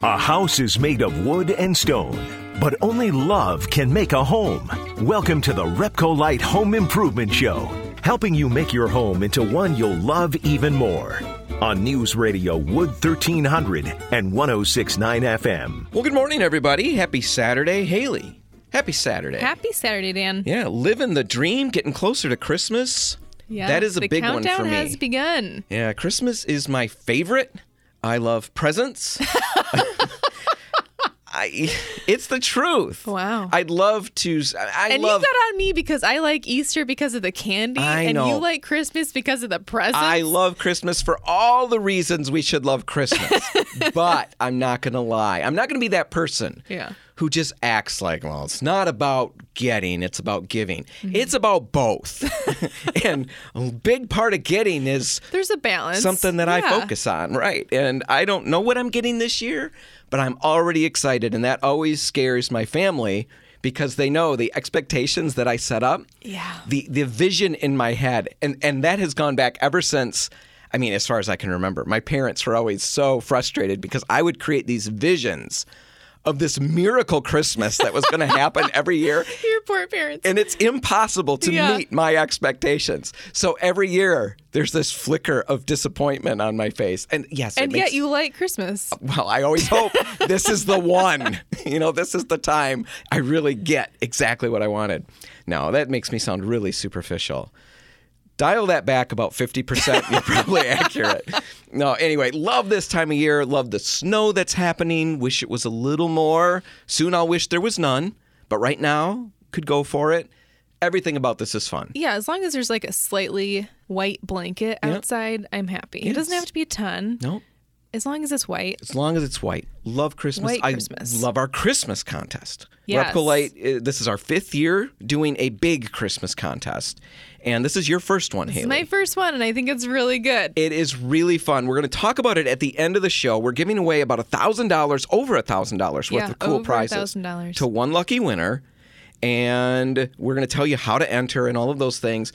A house is made of wood and stone, but only love can make a home. Welcome to the Repcolite Home Improvement Show, helping you make your home into one you'll love even more. On News Radio Wood 1300 and 1069 FM. Well, good morning, everybody. Happy Saturday. Haley, happy Saturday. Happy Saturday, Dan. yeah, living the dream, getting closer to Christmas. Yeah, that is a big one for me. The countdown has begun. Yeah, Christmas is my favorite. I love presents. I, it's the truth. Wow. I'd love to. I and love. you got on me because I like Easter because of the candy, I and know. you like Christmas because of the presents. I love Christmas for all the reasons we should love Christmas. but I'm not going to lie. I'm not going to be that person Yeah. Who just acts like, well, it's not about getting, it's about giving. Mm-hmm. It's about both. and a big part of getting is There's a balance. something that I focus on, right? And I don't know what I'm getting this year, but I'm already excited. And that always scares my family because they know the expectations that I set up Yeah. the the vision in my head and and that has gone back ever since I mean as far as I can remember my parents were always so frustrated because I would create these visions of this miracle Christmas that was going to happen every year Your poor parents. and it's impossible to Yeah. meet my expectations so every year there's this flicker of disappointment on my face and yes it and makes, yet you like Christmas. Uh, well, I always hope this is the one. You know, this is the time I really get exactly what I wanted. No, that makes me sound really superficial. Dial that back about 50%, you're probably accurate. No, anyway, love this time of year. Love the snow that's happening. Wish it was a little more. Soon I'll wish there was none. But right now, could go for it. Everything about this is fun. Yeah, as long as there's like a slightly white blanket outside, I'm happy. It doesn't have to be a ton. No, As long as it's white. as long as it's white. Love Christmas. White I Christmas. love our Christmas contest. Yes. Repcolite, uh, this is our fifth year doing a big Christmas contest. And this is your first one, It's Haley. my first one, and I think it's really good. it is really fun. We're going to talk about it at the end of the show. We're giving away about $1,000, over $1,000 worth Yeah, of cool over prizes $1,000. to one lucky winner. And we're going to tell you how to enter and all of those things.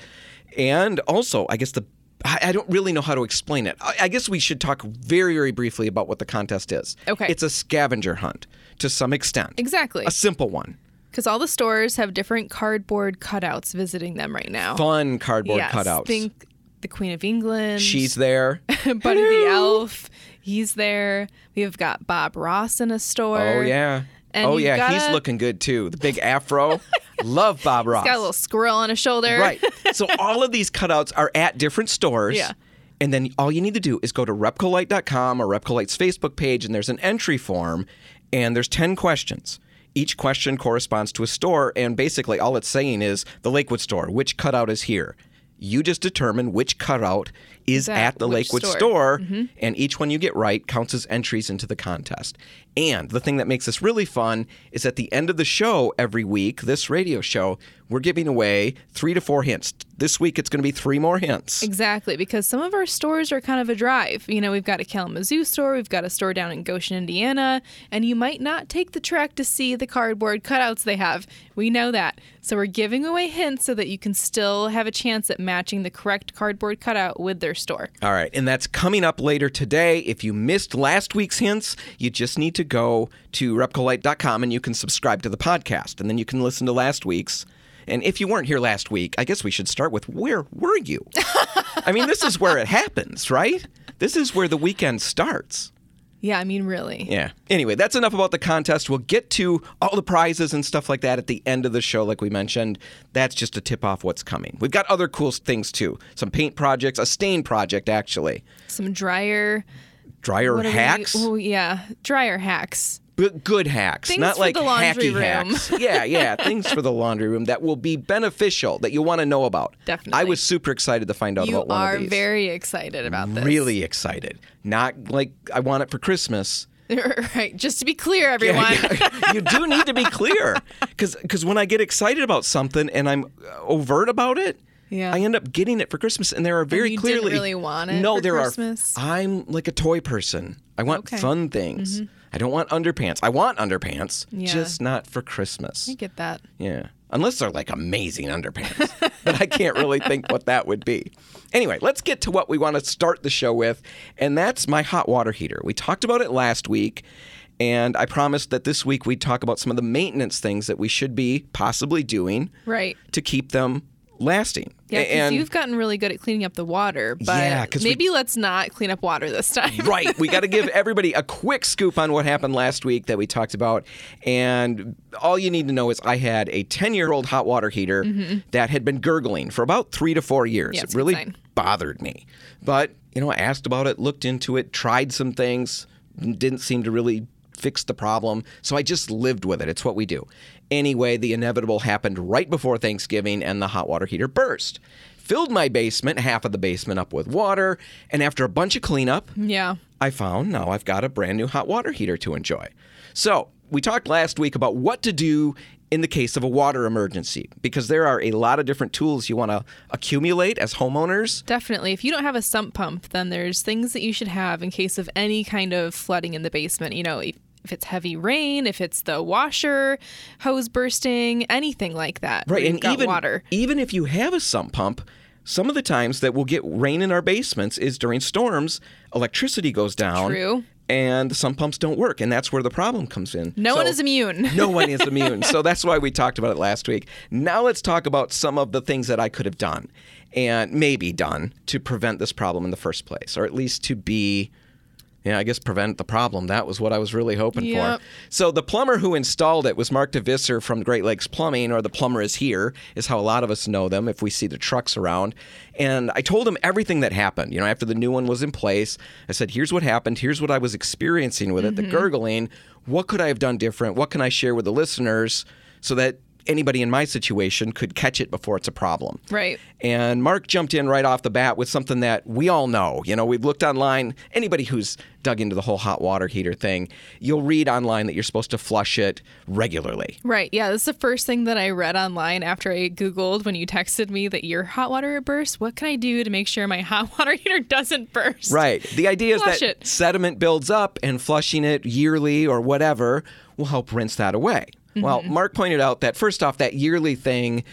And also, I guess the I don't really know how to explain it. I I guess we should talk very, very briefly about what the contest is. Okay. It's a scavenger hunt to some extent. Exactly. A simple one. Because all the stores have different cardboard cutouts visiting them right now. Fun cardboard yes, cutouts. Think the Queen of England. She's there. Buddy the Elf. He's there. We've got Bob Ross in a store. Oh yeah. And oh yeah, he's gotta- looking good too. The big afro. Love Bob Ross. He's got a little squirrel on his shoulder. Right. So all of these cutouts are at different stores. Yeah. And then all you need to do is go to repcolite.com or Repcolite's Facebook page, and there's an entry form, and there's 10 questions. Each question corresponds to a store, and basically all it's saying is the Lakewood store, which cutout is here. You just determine which cutout is at at the which Lakewood store. Mm-hmm. store, and each one you get right counts as entries into the contest. And the thing that makes this really fun is at the end of the show every week, this radio show, we're giving away three to four hints. This week it's going to be three more hints. Exactly, because some of our stores are kind of a drive. You know, we've got a Kalamazoo store, we've got a store down in Goshen, Indiana, and you might not take the trek to see the cardboard cutouts they have. We know that. So we're giving away hints so that you can still have a chance at matching the correct cardboard cutout with their store. All right, and that's coming up later today. If you missed last week's hints, you just need to go to repcolite.com and you can subscribe to the podcast, and then you can listen to last week's. And if you weren't here last week, I guess we should start with where were you? I mean, this is where it happens, right? This is where the weekend starts. Yeah, I mean, really. Yeah. Anyway, that's enough about the contest. We'll get to all the prizes and stuff like that at the end of the show, like we mentioned. That's just a tip off what's coming. We've got other cool things too. Some paint projects, a stain project, actually. Some dryer. Dryer what are we- hacks. oh, yeah, dryer hacks. But good hacks, Things not for like the laundry hacky room. hacks. Yeah, yeah, things for the laundry room that will be beneficial that you'll want to know about. Definitely. I was super excited to find out You about one are of these. very excited about this. really excited. Not like I want it for Christmas. right. Just to be clear, everyone. you do need to be clear because when I get excited about something and I'm overt about it, Yeah. I end up getting it for Christmas, and there are very you didn't clearly really want it No, there Christmas? are. I'm like a toy person. I want Okay. Mm-hmm. fun things. I don't want underpants. I want underpants, Yeah. just not for Christmas. I get that. Yeah. Unless they're like amazing underpants. but I can't really think what that would be. Anyway, let's get to what we want to start the show with, and that's my hot water heater. We talked about it last week, And I promised that this week we'd talk about some of the maintenance things that we should be possibly doing Right. to keep them lasting. Yeah, because and you've gotten really good at cleaning up the water, but Yeah, 'cause we- maybe let's not clean up water this time. right. We got to give everybody a quick scoop on what happened last week that we talked about. And all you need to know is I had a 10 year old hot water heater mm-hmm. that had been gurgling for about three to four years. Yeah, it it's a good really sign. bothered me. But, you know, I asked about it, looked into it, tried some things, didn't seem to really fix the problem. So I just lived with it. It's what we do. Anyway, the inevitable happened right before Thanksgiving and the hot water heater burst. Filled my basement, half of the basement up with water, and after a bunch of cleanup, yeah. I found now I've got a brand new hot water heater to enjoy. So, we talked last week about what to do in the case of a water emergency because there are a lot of different tools you want to accumulate as homeowners. Definitely. If you don't have a sump pump, then there's things that you should have in case of any kind of flooding in the basement. You know, if, it's heavy rain, if it's the washer hose bursting, anything like that. Right, and even water. even if you have a sump pump, some of the times that we'll get rain in our basements is during storms, electricity goes down. True. And the sump pumps don't work, and that's where the problem comes in. No one is immune. no one is immune. So that's why we talked about it last week. Now let's talk about some of the things that I could have done and maybe done to prevent this problem in the first place, or at least to be. Yeah, I guess prevent the problem. That was what I was really hoping Yep. for. So the plumber who installed it was Mark DeVisser from Great Lakes Plumbing, or the plumber is here, is how a lot of us know them if we see the trucks around. And I told him everything that happened. You know, after the new one was in place, I said, "Here's what happened. Here's what I was experiencing with it. The mm-hmm. gurgling. What could I have done different? What can I share with the listeners so that anybody in my situation could catch it before it's a problem?" Right. And Mark jumped in right off the bat with something that we all know. You know, we've looked online. Anybody who's dug into the whole hot water heater thing, you'll read online that you're supposed to flush it regularly. Right. Yeah. This is the first thing that I read online after I Googled when you texted me that your hot water burst. What can I do to make sure my hot water heater doesn't burst? Right. The idea is that it. sediment builds up and flushing it yearly or whatever will help rinse that away. Well, Mm-hmm. Mark pointed out that first off, that yearly thing,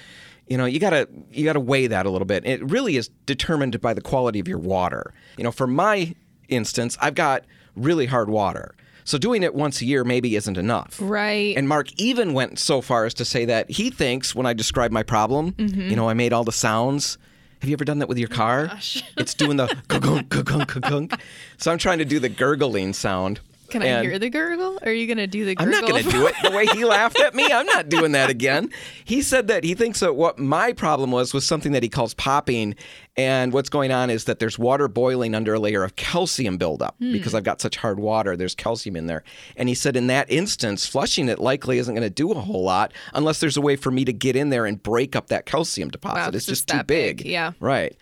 you know, you gotta you gotta weigh that a little bit. It really is determined by the quality of your water. You know, for my instance, I've got really hard water. So doing it once a year maybe isn't enough. Right. And Mark even went so far as to say that he thinks when I describe my problem, Mm-hmm. you know, I made all the sounds. Have you ever done that with your car? It's doing the gugunk, gugunk, gugunk. So I'm trying to do the gurgling sound. Can I hear the gurgle? Are you going to do the I'm gurgle? not going to do it the way he laughed at me. I'm not doing that again. He said that he thinks that what my problem was was something that he calls popping. And what's going on is that there's water boiling under a layer of calcium buildup hmm. because I've got such hard water. There's calcium in there. And he said in that instance, flushing it likely isn't going to do a whole lot unless there's a way for me to get in there and break up that calcium deposit. Wow, it's just just too that big. Yeah. Right.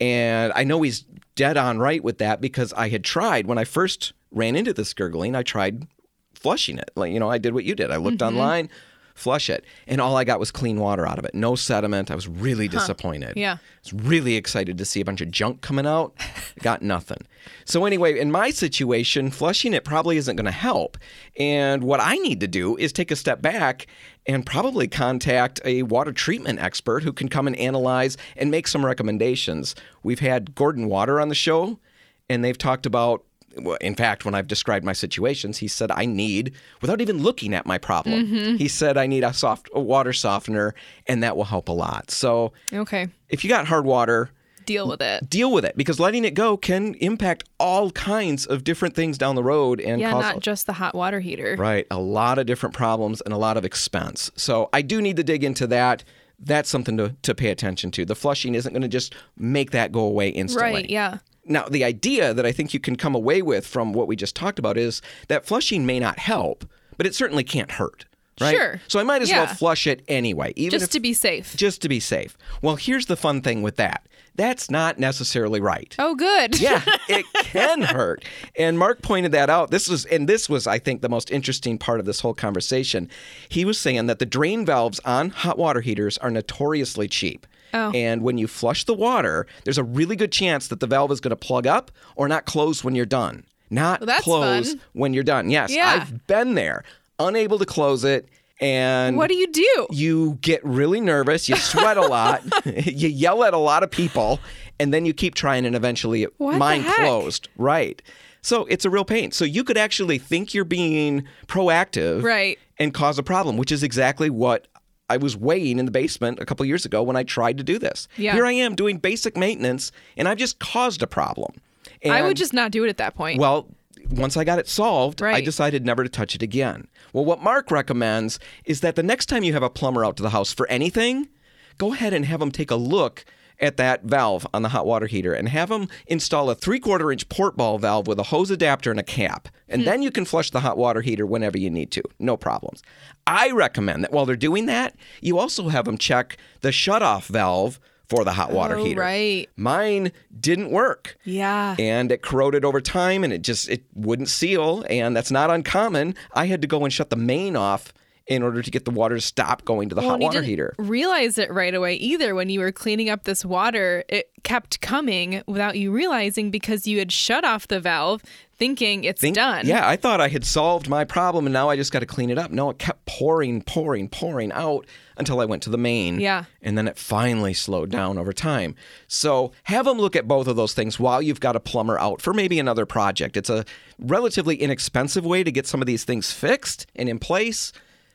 And I know he's dead on right with that because I had tried when I first ran into this gurgling, I tried flushing it. Like, you know, I did what you did. I looked Mm-hmm. online, flush it, and all I got was clean water out of it. No sediment. I was really disappointed. Yeah. I was really excited to see a bunch of junk coming out. got nothing. So anyway, in my situation, flushing it probably isn't going to help. And what I need to do is take a step back and probably contact a water treatment expert who can come and analyze and make some recommendations. We've had Gordon Water on the show, and they've talked about in fact, when I've described my situations, he said I need, without even looking at my problem, mm-hmm. he said I need a soft a water softener, and that will help a lot. So Okay. if you got hard water, Deal with it. deal with it because letting it go can impact all kinds of different things down the road and Yeah, cause not just the hot water heater. right a lot of different problems and a lot of expense. So I do need to dig into that. That's something to, to pay attention to. The flushing isn't going to just make that go away instantly. Right. Yeah. Now, the idea that I think you can come away with from what we just talked about is that flushing may not help, but it certainly can't hurt. Right? Sure. So I might as well flush it anyway, even Just if, to be safe. just to be safe. Well, here's the fun thing with that. That's not necessarily right. Oh, good. Yeah, it can hurt. And Mark pointed that out. This was and this was I think the most interesting part of this whole conversation. He was saying that the drain valves on hot water heaters are notoriously cheap. Oh. And when you flush the water, there's a really good chance that the valve is going to plug up or not close when you're done. Not Well, close fun. when you're done. Yes, Yeah. I've been there, unable to close it and What do you do? you get really nervous, you sweat a lot, you yell at a lot of people, and then you keep trying and eventually What mine closed. Right. So it's a real pain. So you could actually think you're being proactive Right. and cause a problem, which is exactly what I was weighing in the basement a couple years ago when I tried to do this. Yeah. Here I am doing basic maintenance and I've just caused a problem. I would just not do it at that point. well, once I got it solved, I decided never to touch it again. Well, what Mark recommends is that the next time you have a plumber out to the house for anything, go ahead and have them take a look at that valve on the hot water heater and have them install a three quarter inch port ball valve with a hose adapter and a cap. And hmm. then you can flush the hot water heater whenever you need to. No problems. I recommend that while they're doing that, you also have them check the shutoff valve for the hot water Oh, heater. right. Mine didn't work yeah. and it corroded over time and it just it wouldn't seal and that's not uncommon i had to go and shut the main off in order to get the water to stop going to the Well, hot water didn't heater realize it right away either when you were cleaning up this water. It kept coming without you realizing because you had shut off the valve thinking it's Think- done. yeah i thought i had solved my problem and now i just got to clean it up no it kept pouring pouring pouring out until i went to the main Yeah. and then it finally slowed down over time so have them look at both of those things while you've got a plumber out for maybe another project it's a relatively inexpensive way to get some of these things fixed and in place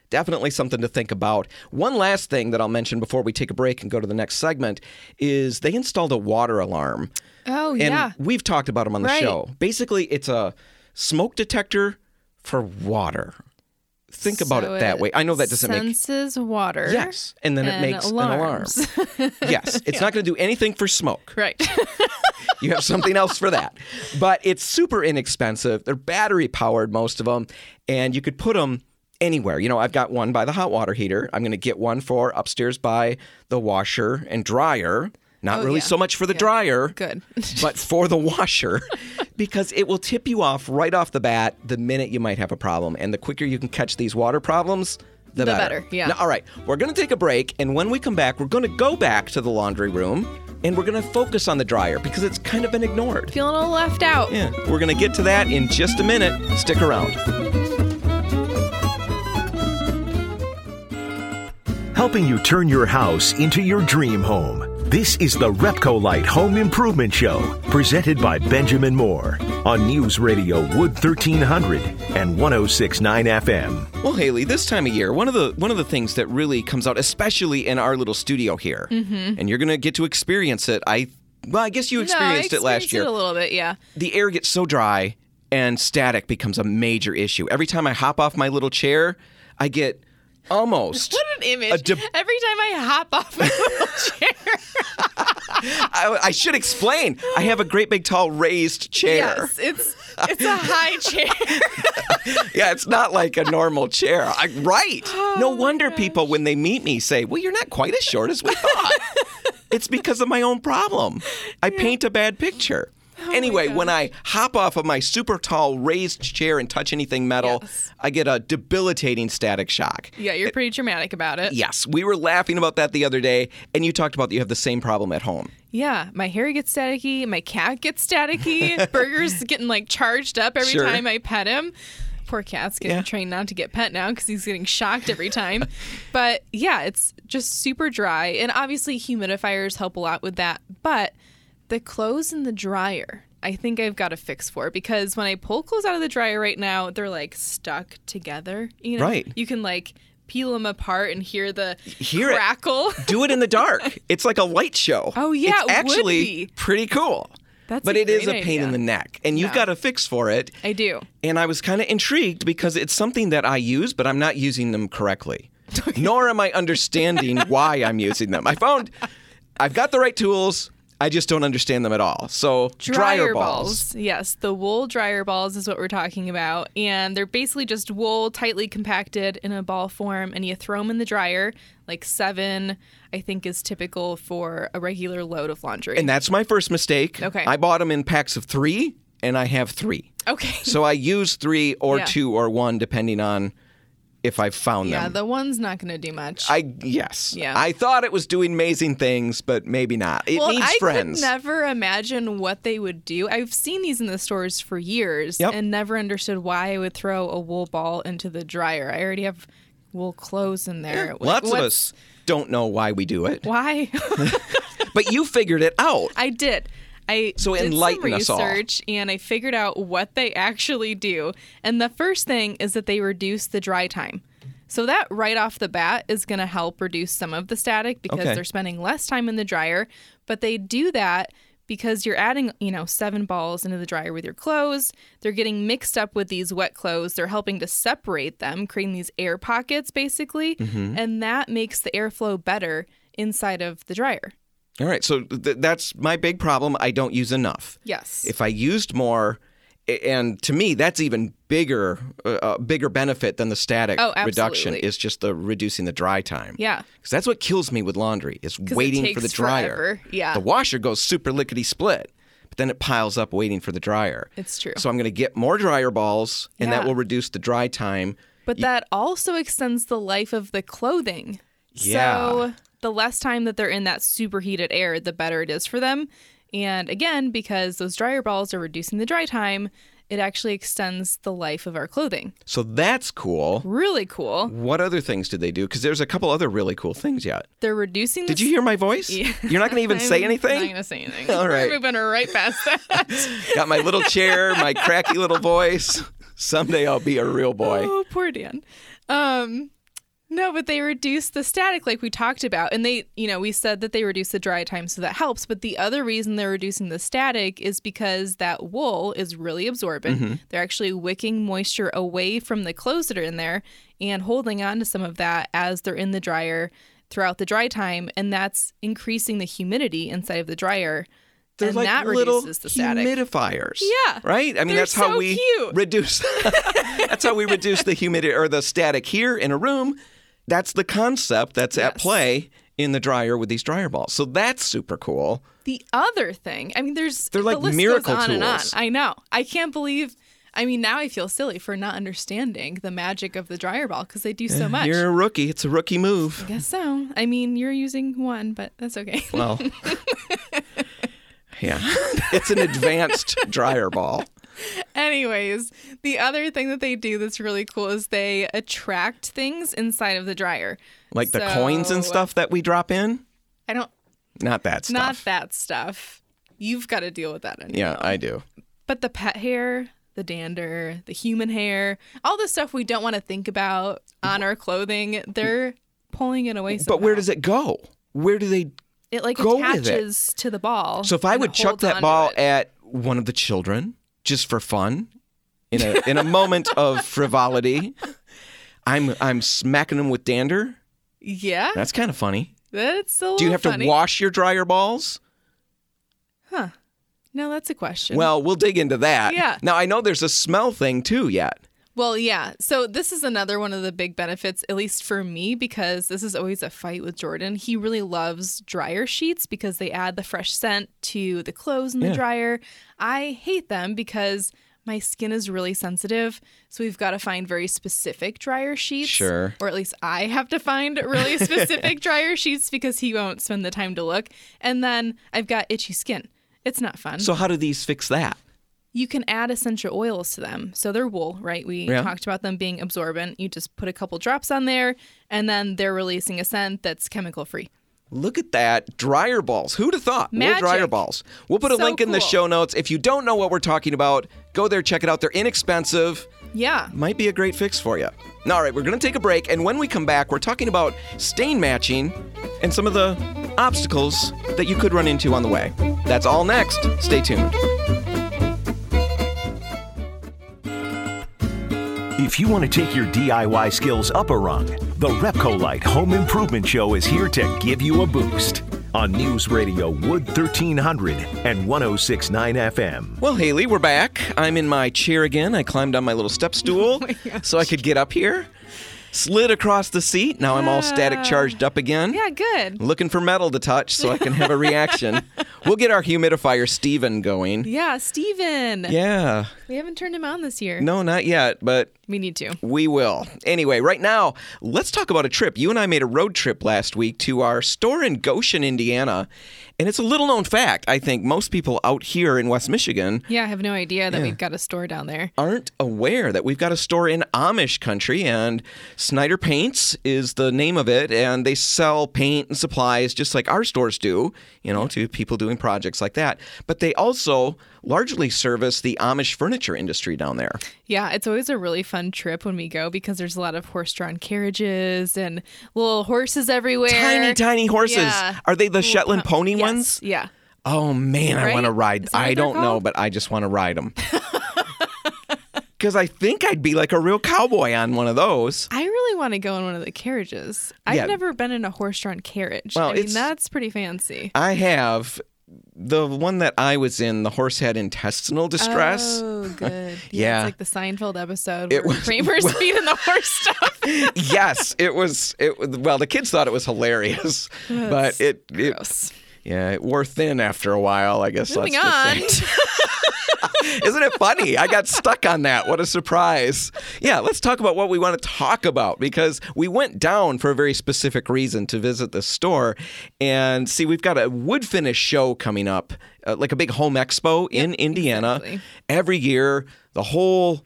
definitely something to think about. One last thing that I'll mention before we take a break and go to the next segment is they installed a water alarm. Oh, And yeah. we've talked about them on the Right. show. Basically, it's a smoke detector for water. Think about So it that way. I know that doesn't make sense. senses water. Yes, and then it makes alarms. an alarm. yes, it's not going to do anything for smoke. Right. You have something else for that. But it's super inexpensive. They're battery powered, most of them, and you could put them anywhere. You know, I've got one by the hot water heater. I'm going to get one for upstairs by the washer and dryer. Not Oh, really yeah. so much for the dryer, Good. but for the washer because it will tip you off right off the bat the minute you might have a problem. And the quicker you can catch these water problems, the, The better. better, yeah. Now, all right, we're going to take a break. And when we come back, we're going to go back to the laundry room and we're going to focus on the dryer because it's kind of been ignored. Feeling a little left out. Yeah, we're going to get to that in just a minute. Stick around. Helping you turn your house into your dream home. This is the Repcolite Home Improvement Show, presented by Benjamin Moore on News Radio Wood 1300 and 1069 FM. Well, Haley, this time of year, one of the one of the things that really comes out, especially in our little studio here, and you're going to get to experience it. I well, I guess you Mm-hmm. No, I experienced it last experienced year. it a little bit, yeah. the air gets so dry and static becomes a major issue. Every time I hop off my little chair, I get almost. What an image. A deb- Every time I hop off my little chair. I, I should explain. I have a great big tall raised chair. Yes, it's it's a high chair. Yeah, it's not like a normal chair. I, right. Oh no wonder people, when they meet me, say, Well, you're not quite as short as we thought. it's because of my own problem. I paint a bad picture. Oh anyway, when I hop off of my super tall raised chair and touch anything metal, Yes. I get a debilitating static shock. yeah, you're pretty dramatic about it. Yes, we were laughing about that the other day, and you talked about that you have the same problem at home. Yeah, my hair gets staticky, my cat gets staticky, Burger's getting like charged up every Sure. time I pet him. Poor cat's getting Yeah. trained not to get pet now because he's getting shocked every time. but yeah, it's just super dry. And obviously, humidifiers help a lot with that. But the clothes in the dryer, I think I've got a fix for because when I pull clothes out of the dryer right now, they're like stuck together. You know, Right. You can like peel them apart and hear the Hear it. crackle. Do it in the dark. it's like a light show. Oh, yeah, it's it actually pretty cool. That's but it is a pain in the neck, and you've Yeah. got a fix for it. I do. And I was kind of intrigued because it's something that I use, but I'm not using them correctly. Nor am I understanding why I'm using them. I found I've got the right tools. I just don't understand them at all. So dryer, balls. Yes, the wool dryer balls is what we're talking about. And they're basically just wool tightly compacted in a ball form, and you throw them in the dryer. Like seven, I think, is typical for a regular load of laundry. And that's my first mistake. Okay. I bought them in packs of three, and I have three. okay. So I use three or Yeah. two or one, depending on if I've found Yeah, them. Yeah, the one's not going to do much. I yes. Yeah. I thought it was doing amazing things, but maybe not. It well, needs I friends. could never imagine what they would do. I've seen these in the stores for years Yep. and never understood why I would throw a wool ball into the dryer. I already have wool clothes in there. Like, Lots of us don't know why we do it, Why? but you figured it out. I did. I So did enlighten some us all. research and I figured out what they actually do. And the first thing is that they reduce the dry time. So that right off the bat is going to help reduce some of the static because Okay. they're spending less time in the dryer. But they do that because you're adding, you know, seven balls into the dryer with your clothes. They're getting mixed up with these wet clothes. They're helping to separate them, creating these air pockets basically. Mm-hmm. And that makes the airflow better inside of the dryer. All right, so th- that's my big problem. I don't use enough. Yes. If I used more, and to me, that's even bigger, uh, uh, bigger benefit than the static Oh, reduction is just the reducing the dry time. yeah. because that's what kills me with laundry is waiting for the dryer. forever. Yeah. the washer goes super lickety split, but then it piles up waiting for the dryer. It's true. So I'm going to get more dryer balls, and that will reduce the dry time. But that also extends the life of the clothing. Yeah. So the less time that they're in that superheated air, the better it is for them. And again, because those dryer balls are reducing the dry time, it actually extends the life of our clothing. So that's cool. Really cool. What other things did they do? Because there's a couple other really cool things yet. They're reducing the Did you hear my voice? You're not going to even say anything. I'm not going to say anything. All right. We're moving right past that. Got my little chair, my cracky little voice. Someday I'll be a real boy. Oh, poor Dan. Um, no, but they reduce the static like we talked about. And they, you know, we said that they reduce the dry time, so that helps. But the other reason they're reducing the static is because that wool is really absorbent. Mm-hmm. They're actually wicking moisture away from the clothes that are in there and holding on to some of that as they're in the dryer throughout the dry time. And that's increasing the humidity inside of the dryer. They're and like that little reduces the static. humidifiers. Yeah. Right? I mean, They're that's how so we cute. reduce That's how we reduce the humidity or the static here in a room. That's the concept that's at play in the dryer with these dryer balls. So that's super cool. The other thing, I mean, there's They're the like list miracle on and on. tools. I know. I can't believe. I mean, now I feel silly for not understanding the magic of the dryer ball because they do so eh, much. You're a rookie. It's a rookie move. I guess so. I mean, you're using one, but that's okay. Well, yeah. It's an advanced dryer ball. Anyways, the other thing that they do that's really cool is they attract things inside of the dryer. Like the coins and stuff that we drop in? I don't. Not that stuff. Not that stuff. You've got to deal with that. Your Yeah. I do. But the pet hair, the dander, the human hair, all the stuff we don't want to think about on our clothing, they're pulling it away. But where does it go? Where do they it like go attaches to the ball? So if I would chuck that ball at one of the children just for fun, in a in a moment of frivolity, I'm I'm smacking them with dander. yeah, That's kind of funny. that's a Do you have funny. to wash your dryer balls? Huh? No, that's a question. Well, we'll dig into that. Yeah. Now I know there's a smell thing too yet. Well, yeah. So this is another one of the big benefits, at least for me, because this is always a fight with Jordan. He really loves dryer sheets because they add the fresh scent to the clothes in the Yeah. dryer. I hate them because my skin is really sensitive. So we've got to find very specific dryer sheets. Sure. Or at least I have to find really specific dryer sheets because he won't spend the time to look. And then I've got itchy skin. It's not fun So how do these fix that? You can add essential oils to them. So they're wool, right? We Yeah. talked about them being absorbent. You just put a couple drops on there, and then they're releasing a scent that's chemical free. Look at that. Dryer balls. Who'd have thought? Wool dryer balls. We'll put a So link in the show notes. If you don't know what we're talking about, go there, check it out. They're inexpensive. Yeah. Might be a great fix for you. All right, we're going to take a break. And when we come back, we're talking about stain matching and some of the obstacles that you could run into on the way. That's all next. Stay tuned. If you want to take your DIY skills up a rung, the Repcolite Home Improvement Show is here to give you a boost on News Radio Wood 1300 and 1069 FM. Well, Haley, we're back. I'm in my chair again. I climbed on my little step stool so I could get up here. Slid across the seat. Now I'm all static ah. charged up again. Yeah, good. Looking for metal to touch so I can have a reaction. we'll get our humidifier Steven going. Yeah, Steven. Yeah. We haven't turned him on this year. No, not yet, but We need to. We will. Anyway, right now, let's talk about a trip. You and I made a road trip last week to our store in Goshen, Indiana. And it's a little known fact. I think most people out here in West Michigan Yeah, I have no idea that we've got a store down there. aren't aware that we've got a store in Amish country and Snyder Paints is the name of it and they sell paint and supplies just like our stores do, you know, to people doing projects like that. But they also largely service the Amish furniture industry down there. Yeah, it's always a really fun trip when we go because there's a lot of horse-drawn carriages and little horses everywhere. Tiny tiny horses. Yeah. Are they the Little Shetland po- pony Yes, ones? Yeah. Oh man, I want to ride. Is that what I don't know, but I just want to ride them. Because I think I'd be like a real cowboy on one of those. I really want to go in one of the carriages. I've Yeah. never been in a horse-drawn carriage. Well, I mean, that's pretty fancy. I have the one that I was in. The horse had intestinal distress. Oh, good. Yeah. It's like the Seinfeld episode It where was- Kramer's feeding the horse stuff. yes, it was. It well, the kids thought it was hilarious, oh, but it, it Gross. Yeah, it wore thin after a while. I guess. Moving on. Isn't it funny? I got stuck on that. What a surprise. Yeah, let's talk about what we want to talk about because we went down for a very specific reason to visit the store. And see, we've got a wood finish show coming up, uh, like a big home expo in Indiana. exactly. Every year, the whole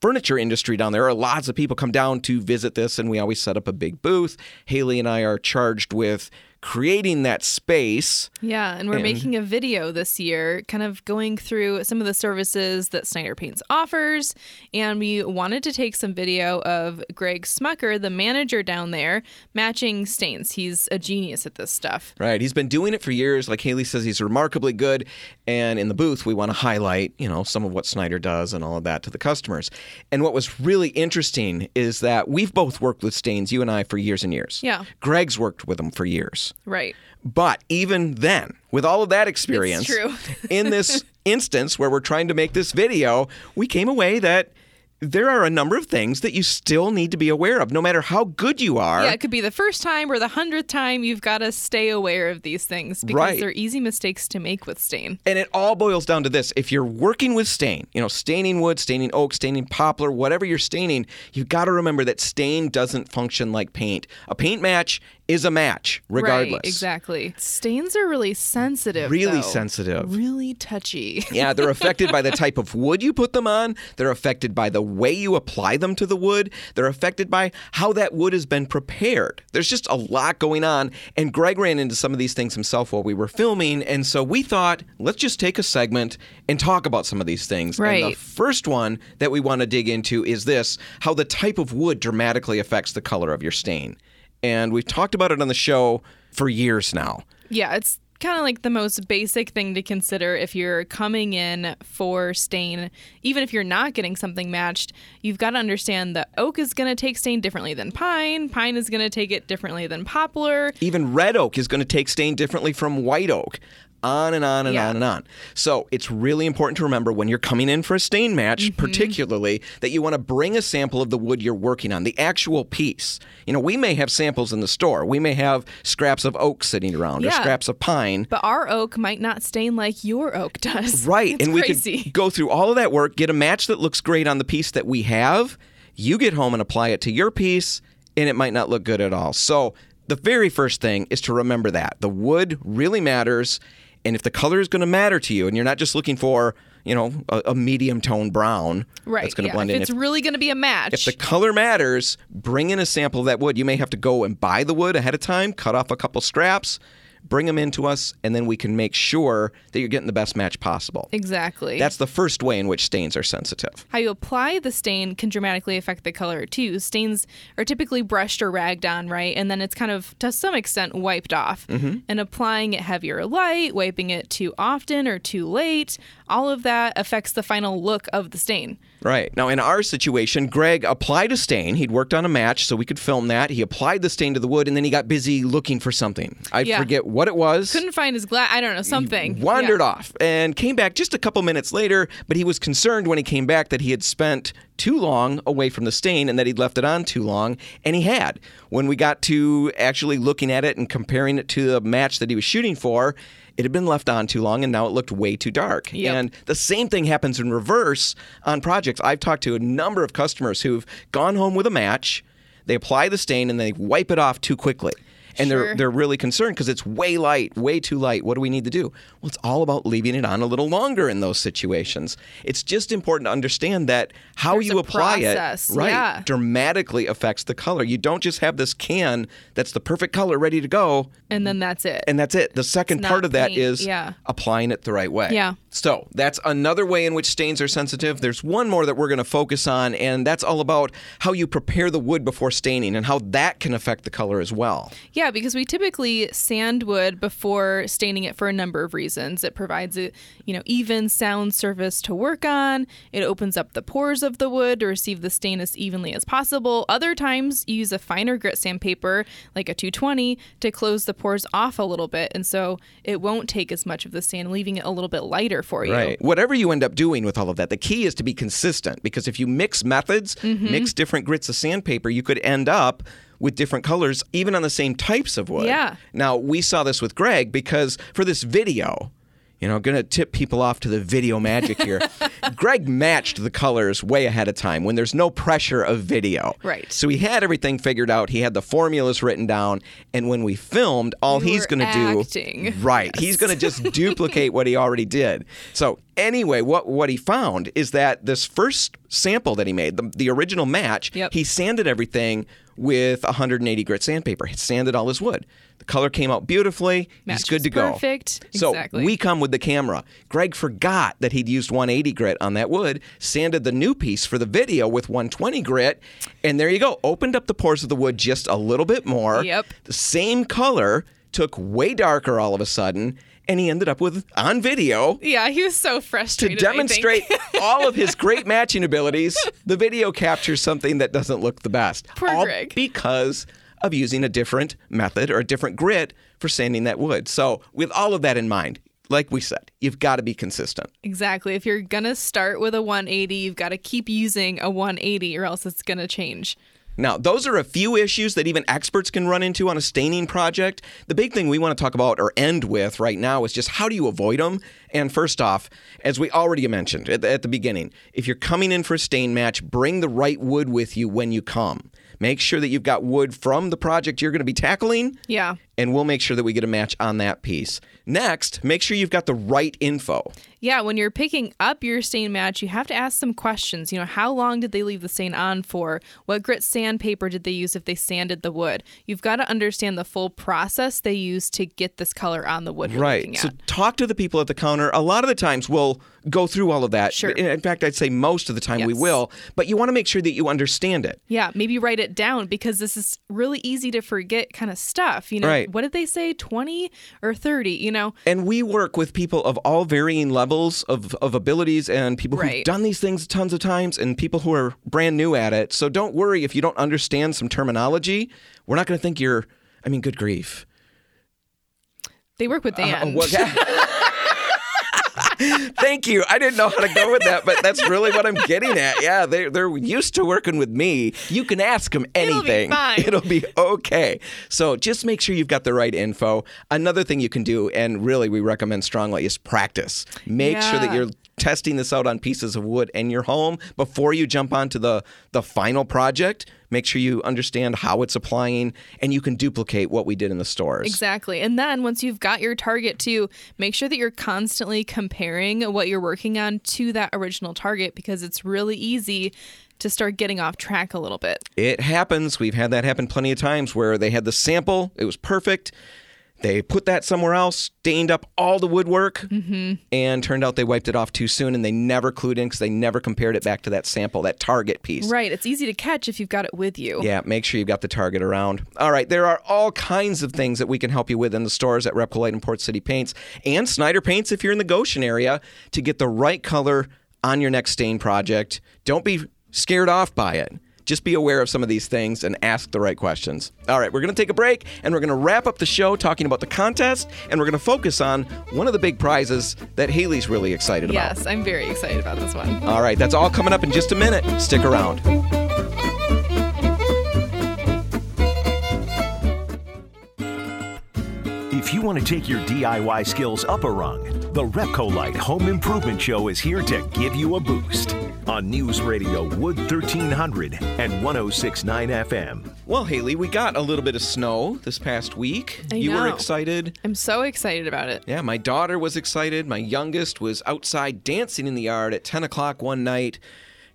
furniture industry down there. Are lots of people come down to visit this, and we always set up a big booth. Haley and I are charged with creating that space. Yeah, and we're And- making a video this year, kind of going through some of the services that Snyder Paints offers. And we wanted to take some video of Greg Smucker, the manager down there, matching stains. He's a genius at this stuff. Right. He's been doing it for years. Like Haley says, he's remarkably good. And in the booth, we want to highlight, you know, some of what Snyder does and all of that to the customers. And what was really interesting is that we've both worked with stains, you and I, for years and years. Yeah. Greg's worked with them for years. Right. But even then, with all of that experience, true. in this instance where we're trying to make this video, we came away that there are a number of things that you still need to be aware of, no matter how good you are. Yeah, it could be the first time or the hundredth time. You've got to stay aware of these things because Right. they're easy mistakes to make with stain. And it all boils down to this. If you're working with stain, you know, staining wood, staining oak, staining poplar, whatever you're staining, you've got to remember that stain doesn't function like paint. A paint match is a match, regardless. Right, exactly. Stains are really sensitive. Really though. sensitive. Really touchy. Yeah, they're affected by the type of wood you put them on. They're affected by the way you apply them to the wood. They're affected by how that wood has been prepared. There's just a lot going on. And Greg ran into some of these things himself while we were filming. And so we thought, let's just take a segment and talk about some of these things. And the first one that we want to dig into is this how the type of wood dramatically affects the color of your stain. And we've talked about it on the show for years now. Yeah, it's kind of like the most basic thing to consider if you're coming in for stain. Even if you're not getting something matched, you've got to understand that oak is going to take stain differently than pine, pine is going to take it differently than poplar. Even red oak is going to take stain differently from white oak. On and on and Yeah. on and on. So it's really important to remember when you're coming in for a stain match, Mm-hmm. particularly, that you want to bring a sample of the wood you're working on, the actual piece. You know, we may have samples in the store. We may have scraps of oak sitting around or scraps of pine. But our oak might not stain like your oak does. Right. It's and we crazy. could go through all of that work, get a match that looks great on the piece that we have. You get home and apply it to your piece, and it might not look good at all. So, the very first thing is to remember that the wood really matters. And if the color is going to matter to you, and you're not just looking for, you know, a, a medium tone brown right. that's going to yeah. blend if in. it's If- really going to be a match. if the color matters, bring in a sample of that wood. You may have to go and buy the wood ahead of time, cut off a couple scraps, bring them into us, and then we can make sure that you're getting the best match possible. exactly. That's the first way in which stains are sensitive. How you apply the stain can dramatically affect the color too. Stains are typically brushed or ragged on, right? And then it's kind of, to some extent, wiped off. Mm-hmm. And applying it heavy or light, wiping it too often or too late, all of that affects the final look of the stain. Right. Now, in our situation, Greg applied a stain. He'd worked on a match so we could film that. He applied the stain to the wood and then he got busy looking for something. I Yeah. forget what it was. Couldn't find his glass. I don't know, something. wandered Yeah. off and came back just a couple minutes later, but he was concerned when he came back that he had spent too long away from the stain and that he'd left it on too long, and he had. When we got to actually looking at it and comparing it to the match that he was shooting for, it had been left on too long and now it looked way too dark. Yep. And the same thing happens in reverse on projects. I've talked to a number of customers who've gone home with a match, they apply the stain and they wipe it off too quickly. And they're they're really concerned because it's way light, way too light. What do we need to do? Well, it's all about leaving it on a little longer in those situations. It's just important to understand that how There's you apply process, it, right, yeah. dramatically affects the color. You don't just have this can that's the perfect color ready to go, And then that's it. and that's it. The second part of that paint, is yeah. applying it the right way. Yeah. So that's another way in which stains are sensitive. There's one more that we're going to focus on, and that's all about how you prepare the wood before staining and how that can affect the color as well. Yeah, because we typically sand wood before staining it for a number of reasons. It provides a you know even sound surface to work on. It opens up the pores of the wood to receive the stain as evenly as possible. Other times you use a finer grit sandpaper like a 220 to close the pores off a little bit, and so it won't take as much of the stain, leaving it a little bit lighter for you. Right. Whatever you end up doing with all of that, the key is to be consistent because if you mix methods, Mm-hmm. mix different grits of sandpaper, you could end up with different colors, even on the same types of wood. Yeah. Now, we saw this with Greg because for this video, you know, going to tip people off to the video magic here. Greg matched the colors way ahead of time when there's no pressure of video. Right. So he had everything figured out. He had the formulas written down. And when we filmed, all You he's going to do. Right. He's going to just duplicate what he already did. So anyway, what what he found is that this first sample that he made, the, the original match, Yep. he sanded everything with 180 grit sandpaper. He sanded all his wood. The color came out beautifully. Match He's good to go. perfect. So Exactly. we come with the camera. Greg forgot that he'd used 180 grit on that wood, sanded the new piece for the video with 120 grit, and there you go. Opened up the pores of the wood just a little bit more. Yep. The same color took way darker all of a sudden, and he ended up with on video Yeah, he was so to frustrated. Think. demonstrate all of his great matching abilities, the video captures something that doesn't look the best. Poor all Greg. because of using a different method or a different grit for sanding that wood. So, with all of that in mind, like we said, you've got to be consistent. Exactly. If you're going to start with a 180, you've got to keep using a 180 or else it's going to change. Now, those are a few issues that even experts can run into on a staining project. The big thing we want to talk about or end with right now is just how do you avoid them? And first off, as we already mentioned at the, at the beginning, if you're coming in for a stain match, bring the right wood with you when you come. Make sure that you've got wood from the project you're going to be tackling Yeah. And we'll make sure that we get a match on that piece. Next, make sure you've got the right info. Yeah, when you're picking up your stain match, you have to ask some questions. You know, how long did they leave the stain on for? What grit sandpaper did they use if they sanded the wood? You've got to understand the full process they used to get this color on the wood Right. So talk to the people at the counter. A lot of the times we'll go through all of that. Sure. In in fact, I'd say most of the time we will, but you want to make sure that you understand it. Yeah, maybe write it down because this is really easy to forget kind of stuff. You know, Right. What did they say, 20 or 30? You know, And we work with people of all varying levels of, of abilities and people who've Right. done these things tons of times and people who are brand new at it. So don't worry if you don't understand some terminology. We're not going to think you're, I mean, good grief. they work with Dan. Uh, what- Thank you. I didn't know how to go with that, but that's really what I'm getting at. Yeah, they're, they're used to working with me. You can ask them anything, It'll be. It'll be okay. So just make sure you've got the right info. Another thing you can do, and really we recommend strongly, is practice. Make sure that you're testing this out on pieces of wood in your home before you jump onto the, the final project. Make sure you understand how it's applying and you can duplicate what we did in the stores. Exactly. And then once you've got your target too, make sure that you're constantly comparing what you're working on to that original target because it's really easy to start getting off track a little bit. It happens. We've had that happen plenty of times where they had the sample, it was perfect. They put that somewhere else, stained up all the woodwork, mm-hmm. and turned out they wiped it off too soon and they never clued in because they never compared it back to that sample, that target piece. Right. It's easy to catch if you've got it with you. Yeah, make sure you've got the target around. All right, there are all kinds of things that we can help you with in the stores at Repcolite and Port City Paints and Snyder Paints if you're in the Goshen area to get the right color on your next stain project. Don't be scared off by it. Just be aware of some of these things and ask the right questions. All right, we're going to take a break and we're going to wrap up the show talking about the contest and we're going to focus on one of the big prizes that Haley's really excited about. Yes, I'm very excited about this one. All right, that's all coming up in just a minute. Stick around. If you want want to take your DIY skills up a rung, the Repcolite Home Improvement Show is here to give you a boost on News Radio Wood 1300 and 1069 FM. Well, Haley, we got a little bit of snow this past week. I you were excited. I'm so excited about it. Yeah, my daughter was excited. My youngest was outside dancing in the yard at 10 o'clock one night.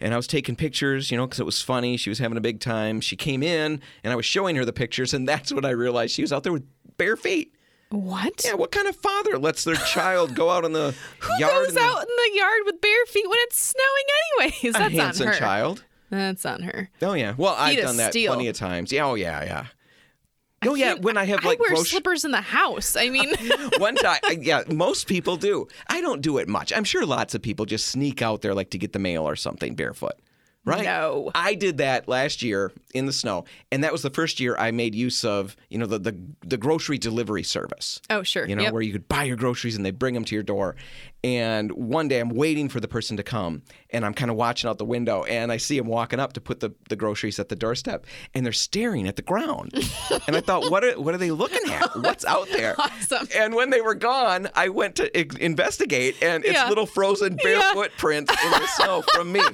And I was taking pictures, you know, because it was funny. She was having a big time. She came in and I was showing her the pictures, and that's when I realized she was out there with bare feet. What? Yeah, what kind of father lets their child go out in the Who yard? goes in the- out in the yard with bare feet when it's snowing anyways? a That's handsome on her. child. That's on her. Oh yeah. Well, I've done that plenty of times. Yeah. Oh yeah. Yeah. Oh yeah. When I have like I wear grocery- slippers in the house. I mean, One time, I- yeah, most people do. I don't do it much. I'm sure lots of people just sneak out there like to get the mail or something barefoot. Right? No. I did that last year in the snow, and that was the first year I made use of, you know, the the, the grocery delivery service. oh sure. You know, Yep. where you could buy your groceries and they bring them to your door. And one day I'm waiting for the person to come and I'm kind of watching out the window and I see them walking up to put the, the groceries at the doorstep and they're staring at the ground. and I thought, what are, what are they looking at? What's out there? Awesome. And when they were gone, I went to i- investigate and it's Yeah. little frozen bare Yeah. footprints in the snow from me.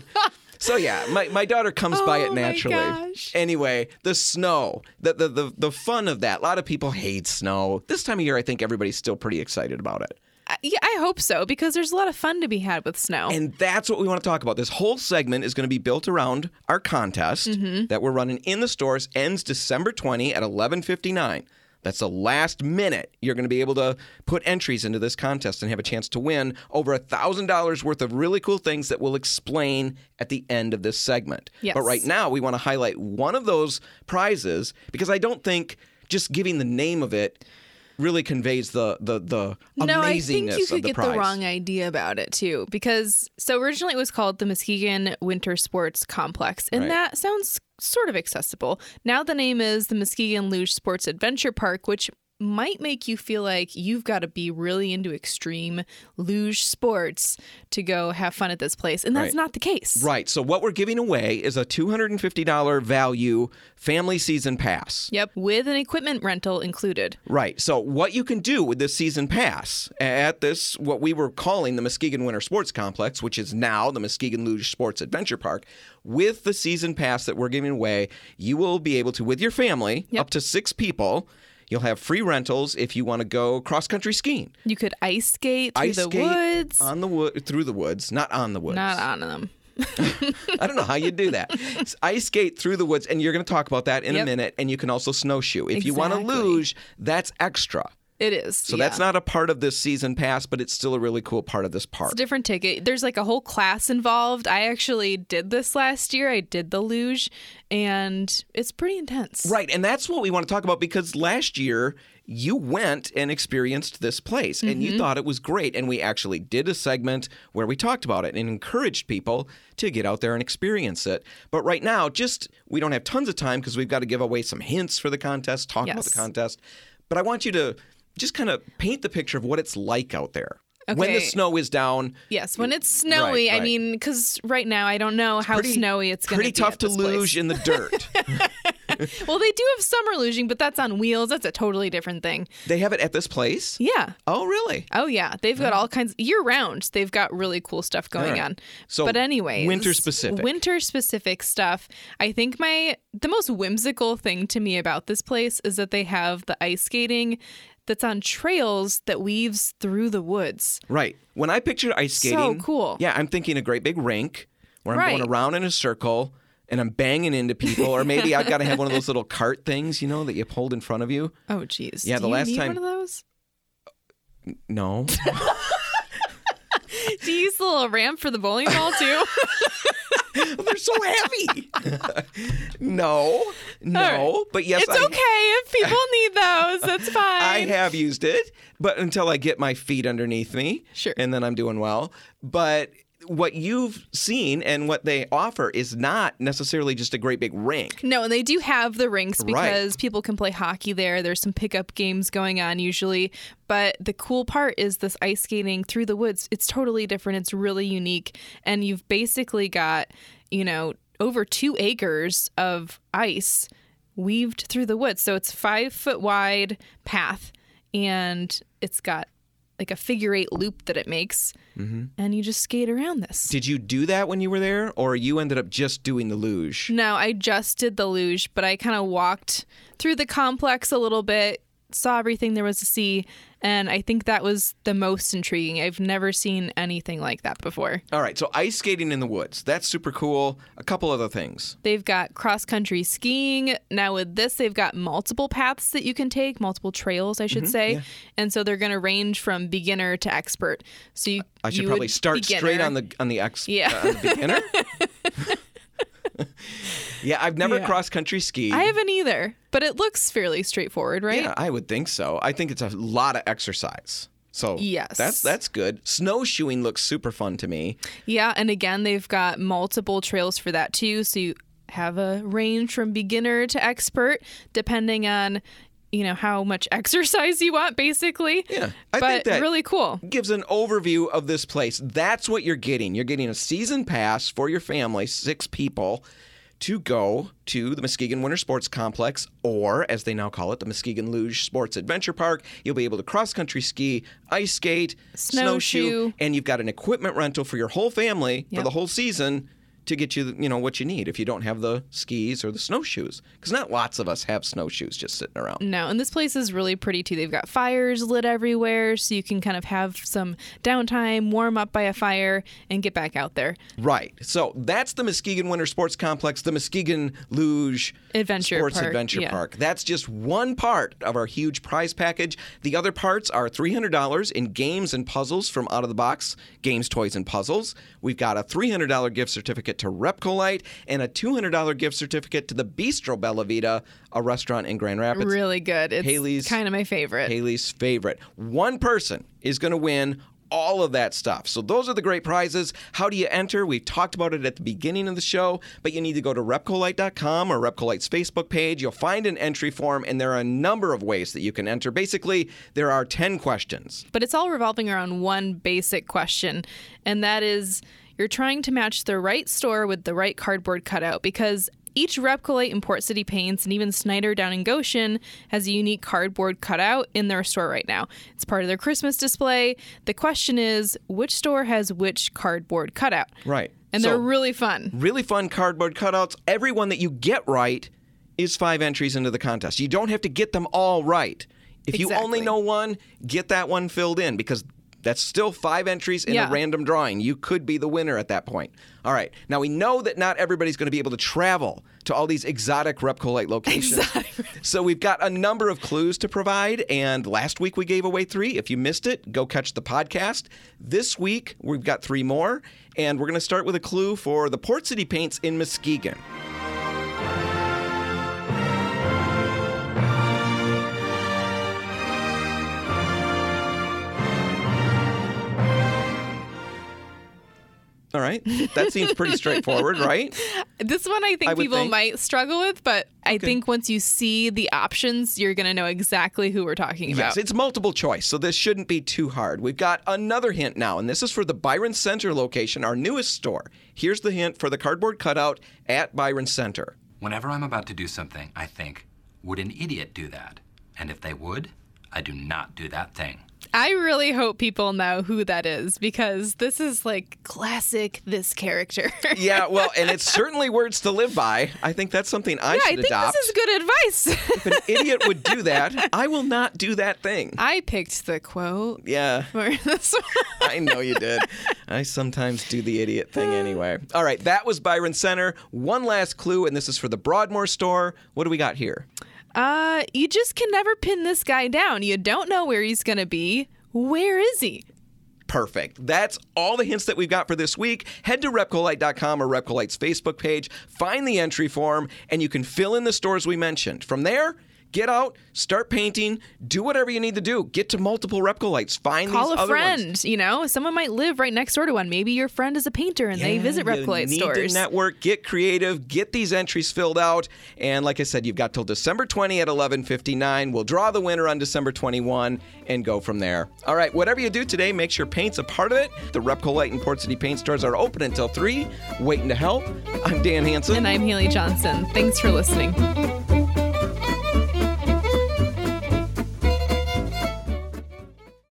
So yeah, my, my daughter comes by Oh, it my naturally. gosh. Anyway, the snow, the, the the the fun of that. A lot of people hate snow. This time of year, I think everybody's still pretty excited about it. I- yeah, I hope so because there's a lot of fun to be had with snow. And that's what we want to talk about. This whole segment is going to be built around our contest Mm-hmm. that we're running in the stores. Ends December 20 at 11:59. That's the last minute you're going to be able to put entries into this contest and have a chance to win over a thousand dollars worth of really cool things that we'll explain at the end of this segment. Yes. But right now, we want to highlight one of those prizes because I don't think just giving the name of it really conveys the the the no, I think you could get prize. the wrong idea about it too, because so originally it was called the Muskegon Winter Sports Complex, and Right. that sounds sort of accessible. Now the name is the Muskegon Luge Sports Adventure Park, which might make you feel like you've got to be really into extreme luge sports to go have fun at this place, and that's Right. not the case. Right. So what we're giving away is a $250 value family season pass. Yep, with an equipment rental included. Right. So what you can do with this season pass at this what we were calling the Muskegon Winter Sports Complex, which is now the Muskegon Luge Sports Adventure Park, with the season pass that we're giving away, you will be able to with your family, Yep. up to 6 people, you'll have free rentals if you want to go cross country skiing. You could ice skate through Ice the skate woods, on the wood through the woods, not on the woods. not on them. I don't know how you do that. Ice skate through the woods, and you're going to talk about that in a minute. And you can also snowshoe. If you want to Exactly. luge, that's extra. It is. So that's not a part of this season pass, but it's still a really cool part of this park. It's a different ticket. There's like a whole class involved. I actually did this last year. I did the luge, and it's pretty intense. Right, and that's what we want to talk about because last year you went and experienced this place and Mm-hmm. you thought it was great. And we actually did a segment where we talked about it and encouraged people to get out there and experience it. But right now, just we don't have tons of time because we've got to give away some hints for the contest, talk about the contest. But I want you to just kind of paint the picture of what it's like out there. When the snow is down, Yes, when it's snowy. Right, I mean, because right now I don't know how pretty, snowy it's going to be. pretty tough to this place. luge in the dirt. Well, they do have summer luging, but that's on wheels. That's a totally different thing. they have it at this place? Yeah. Oh, really? Oh yeah, they've got all kinds year round. They've got really cool stuff going right. on. So, but anyways, winter specific. winter specific stuff. I think my the most whimsical thing to me about this place is that they have the ice skating that's on trails that weaves through the woods. Right. When I picture ice skating, So cool. Yeah, I'm thinking a great big rink where I'm Right. going around in a circle and I'm banging into people, or maybe I've got to have one of those little cart things, you know, that you hold in front of you. Oh geez. Yeah, the last time- one of those? No. Do you use the little ramp for the bowling ball too? They're so heavy. no. No. right. But yes, it's I, okay if people need those. That's fine. I have used it, but until I get my feet underneath me. Sure. And then I'm doing well. But what you've seen and what they offer is not necessarily just a great big rink. No, and they do have the rinks Right. because people can play hockey there. There's some pickup games going on usually. But the cool part is this ice skating through the woods. It's totally different. It's really unique. And you've basically got, you know, over two acres of ice weaved through the woods. So it's five foot wide path. and it's got like a figure eight loop that it makes, mm-hmm. and you just skate around this. Did you do that when you were there, or you ended up just doing the luge? No, I just did the luge, but I kind of walked through the complex a little bit, saw everything there was to see, and I think that was the most intriguing. I've never seen anything like that before. All right, so ice skating in the woods. That's super cool. A couple other things. They've got cross country skiing. Now, with this, they've got multiple paths that you can take, multiple trails, I should say. And so they're going to range from beginner to expert. So you, I should you probably start beginner. straight on the on the ex Yeah. uh, the beginner. yeah, I've never Yeah. cross country skied. I haven't either, but it looks fairly straightforward, right? Yeah, I would think so. I think it's a lot of exercise. So Yes. that's that's good. Snowshoeing looks super fun to me. Yeah, and again, they've got multiple trails for that too. So you have a range from beginner to expert, depending on you know how much exercise you want, basically. Yeah, I but think that really cool. gives an overview of this place. That's what you're getting. You're getting a season pass for your family, six people, to go to the Muskegon Winter Sports Complex, or as they now call it, the Muskegon Luge Sports Adventure Park. You'll be able to cross country ski, ice skate, Snowshoe. and you've got an equipment rental for your whole family for the whole season. To get you, you know, what you need if you don't have the skis or the snowshoes, because not lots of us have snowshoes just sitting around. No, and this place is really pretty too. They've got fires lit everywhere, so you can kind of have some downtime, warm up by a fire, and get back out there. Right. So that's the Muskegon Winter Sports Complex, the Muskegon Luge Adventure Sports Park, Adventure yeah. Park. That's just one part of our huge prize package. The other parts are $300 in games and puzzles from Out of the Box, games, toys, and puzzles. We've got a $300 gift certificate to Repcolite and a $200 gift certificate to the Bistro Bella Vita, a restaurant in Grand Rapids. really good. It's Haley's- kind of my favorite. Haley's favorite. One person is going to win all of that stuff. So those are the great prizes. How do you enter? We've talked about it at the beginning of the show, but you need to go to repcolite.com or Repcolite's Facebook page. You'll find an entry form and there are a number of ways that you can enter. Basically, there are 10 questions. but it's all revolving around one basic question, and that is you're trying to match the right store with the right cardboard cutout because each Repcolite and Port City Paints and even Snyder down in Goshen has a unique cardboard cutout in their store right now. It's part of their Christmas display. The question is which store has which cardboard cutout? Right. And So- they're really fun. really fun cardboard cutouts. Every one that you get right is five entries into the contest. You don't have to get them all right. If you only know one, get that one filled in because that's still five entries in Yeah. a random drawing. You could be the winner at that point. All right. Now we know that not everybody's going to be able to travel to all these exotic Repcolite locations. So we've got a number of clues to provide. And last week we gave away three. If you missed it, go catch the podcast. This week we've got three more. And we're going to start with a clue for the Port City Paints in Muskegon. All right. That seems pretty straightforward, right? This one I think I people think. might struggle with, but I think once you see the options, you're going to know exactly who we're talking about. Yes, it's multiple choice, so this shouldn't be too hard. We've got another hint now, and this is for the Byron Center location, our newest store. Here's the hint for the cardboard cutout at Byron Center. Whenever I'm about to do something, I think, would an idiot do that? And if they would, I do not do that thing. I really hope people know who that is because this is like classic this character. Yeah, well, and it's certainly words to live by. I think that's something I yeah, I should think adopt. this is good advice. If an idiot would do that, I will not do that thing. I picked the quote Yeah, for this one. I know you did. I sometimes do the idiot thing anyway. All right, that was Byron Center. One last clue, and this is for the Broadmoor store. What do we got here? Uh, you just can never pin this guy down. You don't know where he's going to be. Where is he? Perfect. That's all the hints that we've got for this week. Head to repcolite.com or Repcolite's Facebook page, find the entry form, and you can fill in the stores we mentioned. From there, get out, start painting, do whatever you need to do. Get to multiple Repcolites. Find Call these a other friend. ones. You know, someone might live right next door to one. Maybe your friend is a painter and they visit you Repcolite need stores. To network, get creative, get these entries filled out, and like I said, you've got till December 20 at 11:59. We'll draw the winner on December 21 and go from there. All right, whatever you do today, make sure paint's a part of it. The Repcolite and Port City paint stores are open until three. Waiting to help. I'm Dan Hansen. and I'm Haley Johnson. Thanks for listening.